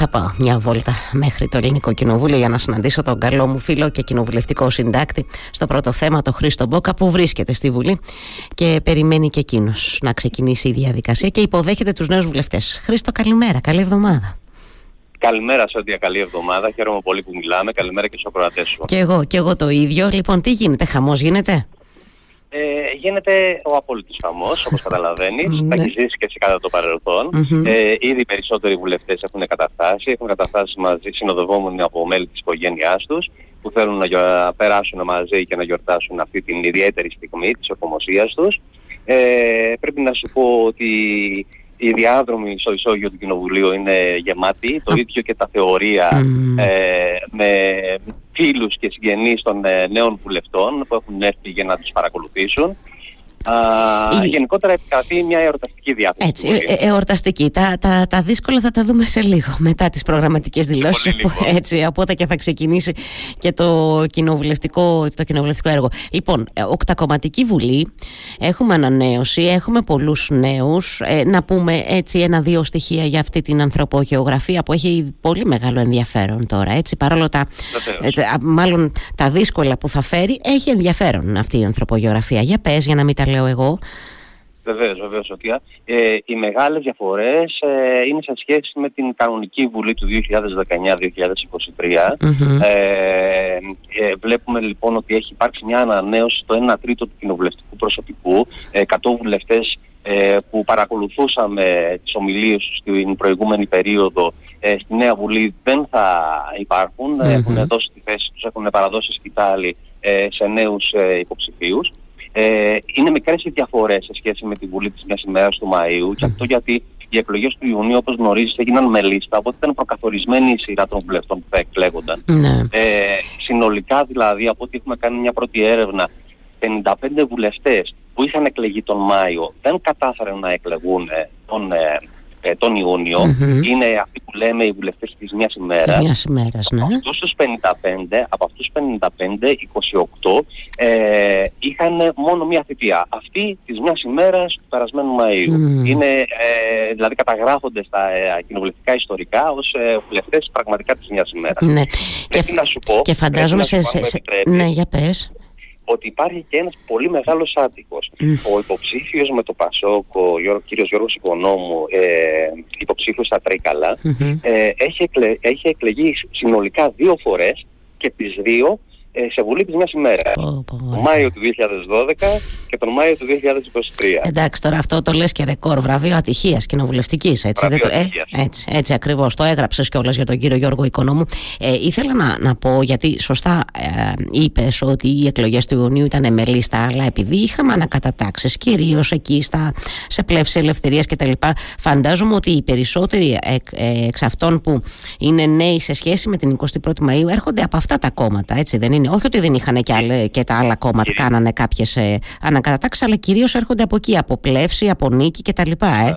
Θα πάω μια βόλτα μέχρι το Ελληνικό Κοινοβούλιο για να συναντήσω τον καλό μου φίλο και κοινοβουλευτικό συντάκτη στο πρώτο θέμα, τον Χρήστο Μπόκα, που βρίσκεται στη Βουλή και περιμένει και εκείνος να ξεκινήσει η διαδικασία και υποδέχεται τους νέους βουλευτές. Χρήστο, καλημέρα, καλή εβδομάδα. Καλημέρα σε ό,τι καλή εβδομάδα. Χαίρομαι πολύ που μιλάμε. Καλημέρα και στους ακροατές σου. Και εγώ, και εγώ το ίδιο. Λοιπόν, τι γίνεται, χαμός γίνεται; Ε, γίνεται ο απόλυτος χαμός, όπως καταλαβαίνεις. Ναι. Τα έχεις ζήσει και εσύ κατά το παρελθον Ε, ήδη οι περισσότεροι βουλευτές έχουν καταφτάσει. Έχουν καταφτάσει μαζί, συνοδευόμενοι από μέλη της οικογένειάς τους, που θέλουν να γιο- περάσουν μαζί και να γιορτάσουν αυτή την ιδιαίτερη στιγμή της ορκομοσία τους. Ε, πρέπει να σου πω ότι οι διάδρομοι στο ισόγειο του Κοινοβουλίου είναι γεμάτοι. Το ίδιο και τα θεωρία Μμμ. ε, με φίλους και συγγενείς των ε, νέων βουλευτών που έχουν έρθει για να τους παρακολουθήσουν. Α, Η- Γενικότερα επικρατεί μια εορταστική διάθεση. Έτσι, ε, ε, εορταστική. Τα, τα, τα δύσκολα θα τα δούμε σε λίγο μετά τις προγραμματικές δηλώσεις. πολύ λίγο. Έτσι, από όταν και θα ξεκινήσει και το κοινοβουλευτικό, το κοινοβουλευτικό έργο. Λοιπόν, ε, οκτακομματική βουλή, έχουμε ανανέωση, έχουμε πολλούς νέους. Ε, να πούμε έτσι ένα-δύο στοιχεία για αυτή την ανθρωπογεωγραφία που έχει πολύ μεγάλο ενδιαφέρον τώρα. Έτσι, παρόλο τα, Βεβαίως. ε, τα- μάλλον τα δύσκολα που θα φέρει, έχει ενδιαφέρον αυτή η ανθρωπογεωγραφία. Για πες, για να μην τα λέω εγώ. Βεβαίως, βεβαίως, Σωτία. Ε, οι μεγάλες διαφορές ε, είναι σε σχέση με την κανονική βουλή του 2019-2023. Μμμ. Ε, ε, βλέπουμε λοιπόν ότι έχει υπάρξει μια ανανέωση στο 1 τρίτο του κοινοβουλευτικού προσωπικού. Ε, 100 βουλευτές ε, που παρακολουθούσαμε τις ομιλίες τους στην προηγούμενη περίοδο ε, στη Νέα Βουλή δεν θα υπάρχουν. Μμμ. Έχουν δώσει τη θέση τους, έχουν παραδώσει σκητάλη ε, σε νέους ε, υποψηφίους. Ε, είναι μικρές οι διαφορές σε σχέση με τη Βουλή της μιας ημέρας του Μαΐου και αυτό γιατί οι εκλογές του Ιουνίου όπως γνωρίζεις έγιναν με λίστα οπότε ήταν προκαθορισμένη η σειρά των βουλευτών που θα εκλέγονταν. Ναι. Ε, συνολικά δηλαδή από ό,τι έχουμε κάνει μια πρώτη έρευνα 55 βουλευτές που είχαν εκλεγεί τον Μάιο δεν κατάφεραν να εκλεγούν ε, τον, ε, ε, τον Ιούνιο. Μμμ. Είναι αυτοί που λέμε οι βουλευτές της μιας Της ημέρας. μια ημέρας, ναι. Από αυτούς τους 55, από αυτούς τους 55, 28 ε, είχαν μόνο μία θητεία. Αυτή της μιας ημέρας του περασμένου Μαΐου. Μμμ. Είναι, ε, δηλαδή καταγράφονται στα ε, κοινοβουλευτικά ιστορικά ως ε, βουλευτές πραγματικά της μιας ημέρας. Ναι. Πρέπει φ- να σου πω, και φαντάζομαι πρέπει να σε, σου πω, σε, αν σε- με επιτρέπεις, Ναι, για πες. Ότι υπάρχει και ένας πολύ μεγάλος άτυχος. Μμ. Ο υποψήφιος με το Πασόκ, ο Γιώργο, κύριος Γιώργος Οικονόμου, ε, υποψήφιος στα Τρίκαλα, Μμμ. ε, έχει, εκλε, έχει εκλεγεί συνολικά δύο φορές και τις δύο ε, σε βουλή της μιας ημέρας. Πω, πω, Τον ωραία. Μάιο του 2012 και τον Μάιο του 2023. Εντάξει, τώρα αυτό το λες και ρεκόρ βραβείο ατυχίας κοινοβουλευτικής, έτσι. Βραβείο δεν το- ε, ατυχίας. έτσι, έτσι ακριβώς. Το έγραψες κιόλας για τον κύριο Γιώργο Οικονόμου. Ε, ήθελα να, να πω, γιατί σωστά ε, είπες ότι οι εκλογές του Ιουνίου ήταν με λίστα, αλλά επειδή είχαμε ανακατατάξεις, κυρίως εκεί στα, σε πλεύση ελευθερίας κτλ. Φαντάζομαι ότι οι περισσότεροι εκ, ε, εξ αυτών που είναι νέοι σε σχέση με την 21η Μαΐου έρχονται από αυτά τα κόμματα, έτσι δεν είναι. Όχι ότι δεν είχαν και, άλλα- και τα άλλα κόμματα, Κυρίως. κάνανε κάποιες ε, ανακατατάξεις, αλλά κυρίως έρχονται από εκεί, από πλεύση, από νίκη κτλ. Ε.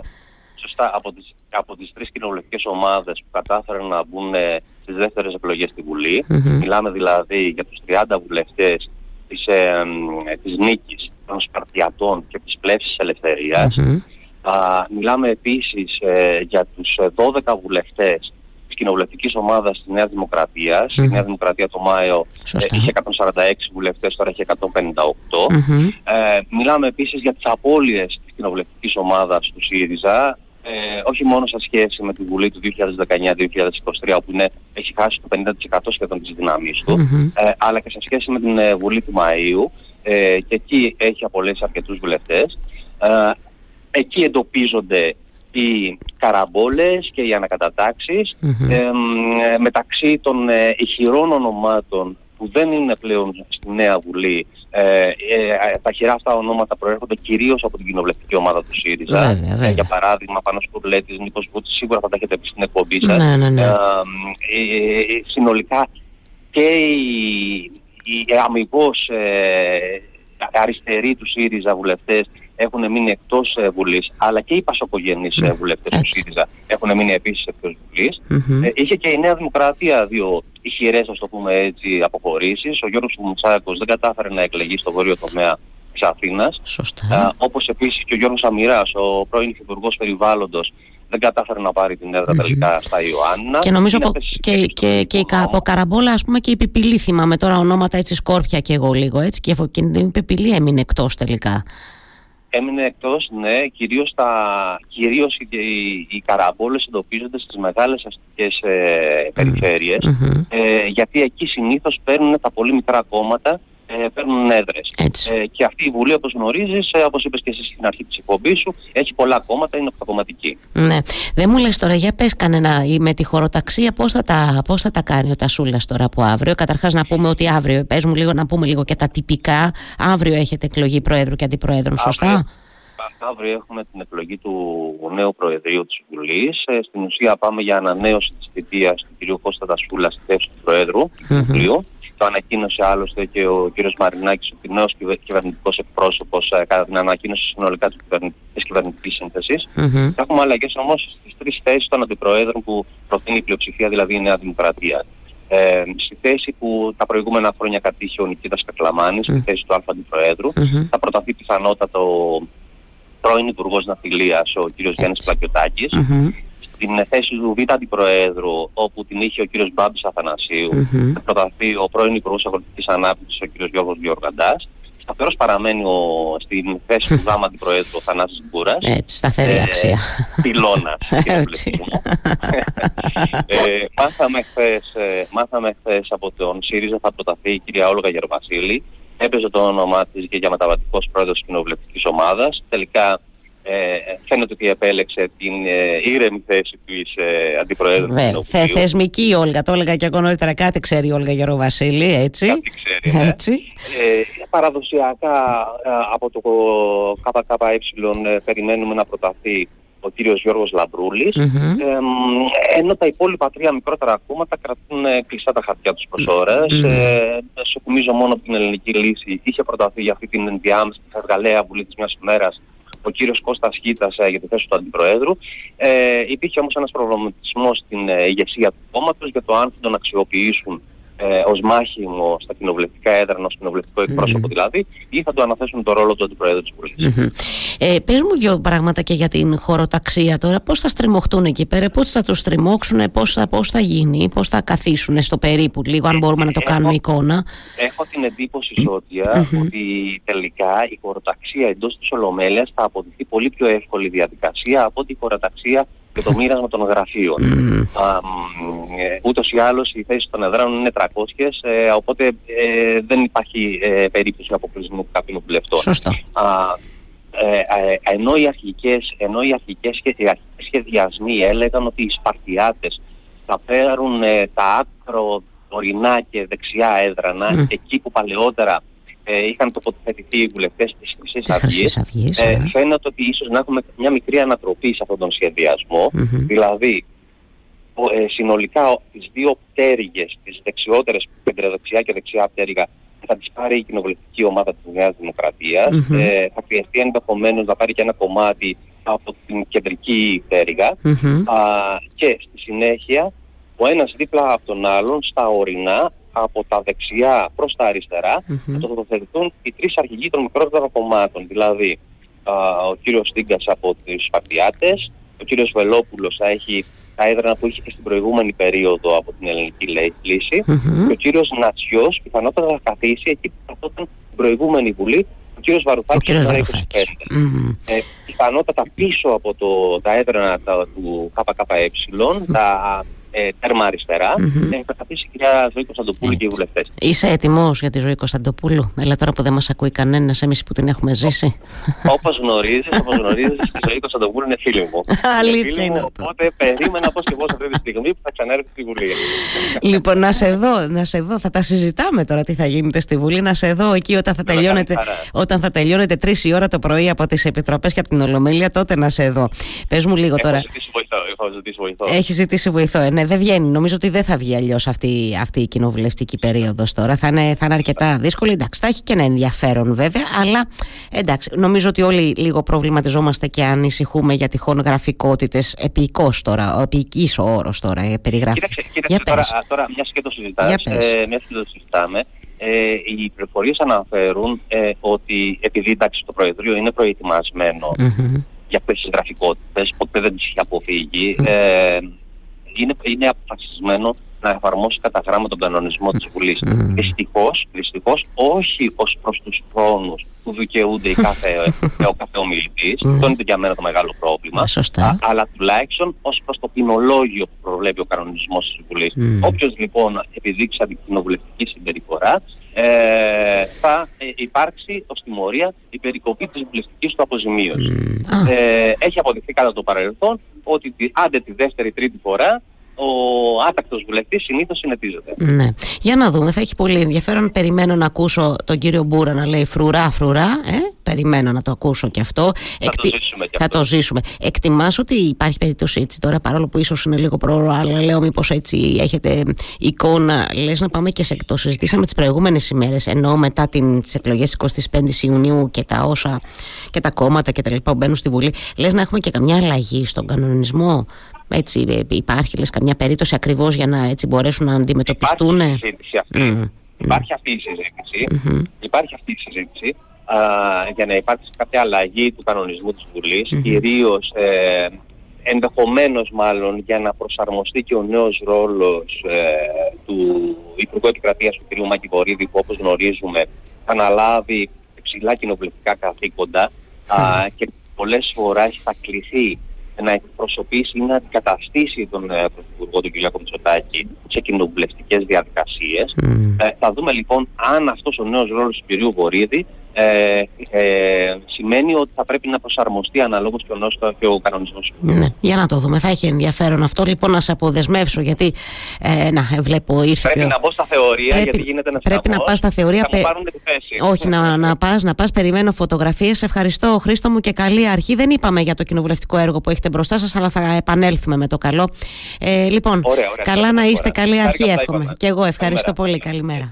Σωστά, από τις, από τις τρεις κοινοβουλευτικές ομάδες που κατάφεραν να μπουν ε, στις δεύτερες εκλογές στη Βουλή, Μμμ. μιλάμε δηλαδή για τους 30 βουλευτές της, ε, μ, ε, της νίκης των Σπαρτιατών και της πλεύσης ελευθερίας, Μμμ. Α, μιλάμε επίσης ε, για τους ε, 12 βουλευτές της κοινοβουλευτικής ομάδας της Νέας Δημοκρατίας. Μμμ. Η Νέα Δημοκρατία το Μάιο ε, Σωστά. είχε 146 βουλευτές, τώρα έχει 158. Μμμ. Ε, μιλάμε επίσης για τις απώλειες της κοινοβουλευτικής ομάδας του ΣΥΡΙΖΑ, ε, όχι μόνο σε σχέση με τη Βουλή του 2019-2023, όπου είναι, έχει χάσει το 50% σχεδόν της δυνάμεις του, Μμμ. ε, αλλά και σε σχέση με την ε, Βουλή του Μαΐου, ε, και εκεί έχει απολέσει αρκετούς βουλευτές. Ε, εκεί εντοπίζονται οι καραμπόλες και οι ανακατατάξεις Μμμ. ε, μ, ε, μεταξύ των ε, ηχηρών ονομάτων που δεν είναι πλέον στη Νέα Βουλή. Ε, ε, ε, τα χειρά αυτά ονόματα προέρχονται κυρίως από την κοινοβουλευτική ομάδα του ΣΥΡΙΖΑ. Βέβαια, βέβαια. Ε, για παράδειγμα, Πάνος Κουρλέτης, Νίκος Βούτσης, σίγουρα θα τα έχετε πει στην εκπομπή σας. Ναι, ναι, ναι. Ε, ε, ε, συνολικά και οι, οι αμυγός ε, αριστεροί του ΣΥΡΙΖΑ βουλευτές έχουν μείνει εκτός ε, Βουλής, αλλά και οι πασοκογενείς ε, βουλευτές του έτσι. ΣΥΡΙΖΑ έχουν μείνει επίσης εκτός Βουλής. Μμμ. Ε, είχε και η Νέα Δημοκρατία δύο ηχηρές, ας το πούμε έτσι, αποχωρήσεις. Ο Γιώργος Μουτσάκος δεν κατάφερε να εκλεγεί στο βόρειο τομέα της Αθήνας. Σωστά. Α, όπως επίσης και ο Γιώργος Αμυράς, ο πρώην Υφυπουργός Περιβάλλοντος, δεν κατάφερε να πάρει την έδρα τελικά στα Ιωάννα. Και νομίζω από, και, και, και, από Καραμπόλα, ας πούμε, και η Πιπηλή θυμάμαι τώρα ονόματα έτσι σκόρπια και εγώ λίγο έτσι. Και η Πιπηλή έμεινε εκτός τελικά. Έμεινε εκτός, ναι, κυρίως κυρίως οι, οι, οι καραμπόλες εντοπίζονται στις μεγάλες αστικές ε, περιφερειες ε, γιατί εκεί συνήθως παίρνουν τα πολύ μικρά κόμματα ε, παίρνουν έδρες. Ε, και αυτή η Βουλή, όπως γνωρίζεις, ε, όπως είπες και εσύ στην αρχή της εκπομπής σου, έχει πολλά κόμματα, είναι οχτακομματική. Ναι. Δεν μου λες τώρα, για πες κανένα με τη χωροταξία, πώς θα, τα, πώς θα τα κάνει ο Τασούλας τώρα από αύριο. Καταρχάς, να πούμε ότι αύριο, πες μου λίγο να πούμε λίγο και τα τυπικά. Αύριο έχετε εκλογή Προέδρου και Αντιπροέδρου, σωστά; Αύριο έχουμε την εκλογή του νέου Προεδρείου της Βουλής. Ε, στην ουσία πάμε για ανανέωση της θητείας του κ. Κώστα Τασούλα στη θέση του Προέδρου του Βουλίου. Το ανακοίνωσε άλλωστε και ο κ. Μαρινάκης ότι νέος κυβερνητικός εκπρόσωπος ε, κατά την ανακοίνωση συνολικά της κυβερνητικής, κυβερνητικής σύνθεσης. Mm-hmm. έχουμε αλλαγές όμως στις τρεις θέσεις των αντιπροέδρων που προτείνει η πλειοψηφία, δηλαδή η Νέα Δημοκρατία. Ε, στη θέση που τα προηγούμενα χρόνια κατήχε ο Νικήτας Κακλαμάνης, στη θέση του Α Αντιπροέδρου, θα προταθεί πιθανότατα ο πρώην Υπουργός Ναυτιλίας, ο κ. Γιάννης Πλακιωτάκης, στην θέση του Β' Αντιπροέδρου, όπου την είχε ο κ. Μπάμπη Αθανασίου, mm-hmm. θα προταθεί ο πρώην Υπουργός Αγροτικής Ανάπτυξης, ο κ. Γιώργος Διοργαντά. Σταθερός παραμένει ο, στην θέση του Δ' Αντιπροέδρου, ο Θανάσης Μπούρας. Έτσι, σταθερή ε, αξία. Πυλώνα. ε, μάθαμε, χθες, ε, μάθαμε χθες από τον ΣΥΡΙΖΑ θα προταθεί η κυρία Όλγα Γερμασίλη έπαιζε το όνομά της και για μεταβατικός πρόεδρος της κοινοβουλευτικής ομάδας. Τελικά ε, φαίνεται ότι επέλεξε την ε, ήρεμη θέση τη ε, αντιπροέδρου Βε, του θε, Θεσμική η Όλγα, το έλεγα και εγώ νωρίτερα. Κάτι ξέρει η Όλγα Γεροβασίλη, έτσι. Κάτι ξέρει. Ναι. έτσι. Ε, παραδοσιακά ε, από το ΚΚΕ ε, περιμένουμε να προταθεί ο κύριος Γιώργος Λαμπρούλης, ε, ενώ τα υπόλοιπα τρία μικρότερα κόμματα κρατούν ε, κλειστά τα χαρτιά τους προς ώρες. Mm-hmm. Ε, σε θυμίζω μόνο την ελληνική λύση είχε προταθεί για αυτή την ενδιάμεση της εργαλέα βουλή της μιας ημέρας ο κύριος Κώστας Χίτας ε, για τη θέση του Αντιπροέδρου. Ε, υπήρχε όμως ένας προβληματισμός στην ε, ηγεσία του κόμματος για το αν θα τον αξιοποιήσουν ε, ως μάχημο στα κοινοβουλευτικά έδρανα, ως κοινοβουλευτικό εκπρόσωπο mm-hmm. δηλαδή, ή θα του αναθέσουν το ρόλο του Αντιπροέδρου της Βουλής. Mm-hmm. Ε, πες μου δύο πράγματα και για την χωροταξία τώρα. Πώς θα στριμωχτούν εκεί πέρα, πώς θα τους στριμώξουν, πώς θα, πώς θα γίνει, πώς θα καθίσουν στο περίπου λίγο, αν μπορούμε να το κάνουμε έχω, εικόνα. Έχω την εντύπωση, Ζώτια, mm-hmm. ότι τελικά η χωροταξία εντός της Ολομέλειας θα αποδειχθεί πολύ πιο εύκολη διαδικασία από ότι η χωροταξία και το μοίρασμα των γραφείων. Mm. Α, ε, ούτως ή άλλως οι θέσεις των εδράνων είναι 300, ε, οπότε ε, δεν υπάρχει ε, περίπτωση αποκλεισμού κάποιων βουλευτών. Σωστό. Α, ε, ε, ενώ οι αρχικές, ενώ οι αρχικές, σχεδιασμοί έλεγαν ότι οι Σπαρτιάτες θα φέρουν τα άκρο ορεινά και δεξιά έδρανα, mm. εκεί που παλαιότερα ε, είχαν τοποθετηθεί οι βουλευτές της Χρυσής Αυγής, ε, φαίνεται ότι ίσως να έχουμε μια μικρή ανατροπή σε αυτόν τον σχεδιασμό. Mm-hmm. Δηλαδή, ε, συνολικά τις δύο πτέρυγες, τις δεξιότερες, κεντροδεξιά και δεξιά πτέρυγα, θα τις πάρει η κοινοβουλευτική ομάδα της Νέας Δημοκρατίας. Mm-hmm. Ε, θα χρειαστεί ενδεχομένως να πάρει και ένα κομμάτι από την κεντρική πτέρυγα. Mm-hmm. Α, και στη συνέχεια, ο ένας δίπλα από τον άλλον, στα ορεινά, από τα δεξιά προς τα αριστερά mm-hmm. να τοποθετηθούν οι τρεις αρχηγοί των μικρότερων κομμάτων. Δηλαδή α, ο κύριος Στίγκας από τους Σπαρτιάτες, ο κύριος Βελόπουλος θα έχει τα έδρανα που είχε και στην προηγούμενη περίοδο από την ελληνική λύση mm-hmm. και ο κύριος Νατσιός πιθανότατα θα καθίσει εκεί που καθόταν την προηγούμενη βουλή ο κύριος Βαρουφάκης ο 25. Mm-hmm. Ε, πιθανότατα πίσω από το, τα έδρανα τα, του ΚΚΕ, τα ε, τέρμα αριστερά, mm-hmm. ε, θα καθίσει η κυρία Ζωή Κωνσταντοπούλου και οι βουλευτές. Είσαι έτοιμος για τη Ζωή Κωνσταντοπούλου, αλλά τώρα που δεν μας ακούει κανένας, εμείς που την έχουμε ζήσει. Όπως γνωρίζεις, όπως γνωρίζεις, η Ζωή Κωνσταντοπούλου είναι φίλη μου. Αλήθεια είναι αυτό. Οπότε περίμενα πώ και εγώ αυτή τη στιγμή που θα ξανέρθει στη Βουλή. λοιπόν, να σε δω, να σε δω. Θα τα συζητάμε τώρα τι θα γίνεται στη Βουλή. Να σε δω εκεί όταν θα τελειώνετε, όταν θα τελειώνετε τρεις η ώρα το πρωί από τις επιτροπές και από την Ολομέλεια, τότε να σε δω. Πες μου λίγο τώρα. Έχω ζητήσει βοηθό. Έχει ζητήσει βοηθό, ε, ναι ναι, δεν βγαίνει. Νομίζω ότι δεν θα βγει αλλιώς αυτή, αυτή η κοινοβουλευτική περίοδος τώρα. Θα είναι, θα είναι αρκετά δύσκολη. Εντάξει, θα έχει και ένα ενδιαφέρον βέβαια, αλλά εντάξει, νομίζω ότι όλοι λίγο προβληματιζόμαστε και ανησυχούμε για τυχόν γραφικότητες. Επικός τώρα, ο επικής ο όρος τώρα, ε, περιγράφει. Κοίταξε, κοίταξε τώρα, τώρα μια και το συζητάμε, ε, μια και το συζητάμε, ε, οι πληροφορίες αναφέρουν ε, ότι επειδή εντάξει, το Προεδρείο είναι προετοιμασμένο για αυτές τις γραφικότητες, ποτέ δεν τις είχε αποφύγει. Ε, είναι, είναι αποφασισμένο να εφαρμόσει κατά γράμμα τον κανονισμό της Βουλής. Mm. Δυστυχώς, δυστυχώς, όχι ως προς τους χρόνους που δικαιούνται η κάθε, ο κάθε ομιλητής, mm. αυτό είναι για μένα το μεγάλο πρόβλημα, α, αλλά τουλάχιστον ως προς το ποινολόγιο που προβλέπει ο κανονισμός της Βουλής. Mm. Όποιος λοιπόν επιδείξει αντικοινοβουλευτική συμπεριφορά, ε, θα ε, υπάρξει ως τιμωρία η περικοπή της βουλευτικής του αποζημίωσης. Mm. Ε, έχει αποδειχθεί κατά το παρελθόν ότι άντε τη δεύτερη τρίτη φορά ο άτακτος βουλευτής συνήθως συνετίζεται. Ναι. Για να δούμε, θα έχει πολύ ενδιαφέρον. Περιμένω να ακούσω τον κύριο Μπούρα να λέει φρουρά, φρουρά. Ε; Περιμένω να το ακούσω και αυτό. Θα Εκτι... το ζήσουμε και θα αυτό. το ζήσουμε. Εκτιμάς ότι υπάρχει περίπτωση έτσι τώρα, παρόλο που ίσως είναι λίγο πρόωρο, αλλά λέω μήπως έτσι έχετε εικόνα. Λες να πάμε και σε. Το συζητήσαμε τις προηγούμενες ημέρες, ενώ μετά τις εκλογές 25η Ιουνίου και τα όσα και τα κόμματα και τα λοιπά που μπαίνουν στη Βουλή. Λες να έχουμε και καμιά αλλαγή στον κανονισμό; Έτσι, ε, υπάρχει λες, καμιά περίπτωση ακριβώς για να έτσι, μπορέσουν να αντιμετωπιστούν. Υπάρχει συζήτηση αυτή. Υπάρχει αυτή η συζήτηση. Υπάρχει αυτή η συζήτηση α, για να υπάρξει κάποια αλλαγή του κανονισμού της Βουλής, mm-hmm. κυρίως ε, ενδεχομένως μάλλον για να προσαρμοστεί και ο νέος ρόλος ε, του Υπουργού Επικρατείας του κ. Μάκη Βορύδη που όπως γνωρίζουμε θα αναλάβει υψηλά κοινοβουλευτικά καθήκοντα και πολλές φορές θα κληθεί να εκπροσωπήσει ή να αντικαταστήσει τον ε, Πρωθυπουργό του κ. Μητσοτάκη σε κοινοβουλευτικές διαδικασίες. Ε, θα δούμε λοιπόν αν αυτός ο νέος ρόλος του κ. Βορύδη ε, ε, σημαίνει ότι θα πρέπει να προσαρμοστεί αναλόγως και ο νέο και ο κανονισμός. Ναι, για να το δούμε. Θα έχει ενδιαφέρον αυτό λοιπόν να σε αποδεσμεύσω γιατί ε, να βλέπω ήρθε. Πρέπει να μπω στα θεωρία πρέπει, γιατί γίνεται ένα Πρέπει να πας στα θεωρία. Θα μου πάρουν τη θέση. Όχι, να, να πας, να πας, περιμένω φωτογραφίες. Ευχαριστώ, Χρήστο μου και καλή αρχή. Δεν είπαμε για το κοινοβουλευτικό έργο που έχετε μπροστά σας, αλλά θα επανέλθουμε με το καλό. Ε, λοιπόν, ωραία, ωραία, καλά να είστε, καλή αρχή εύχομαι. Και εγώ ευχαριστώ πολύ. Καλημέρα.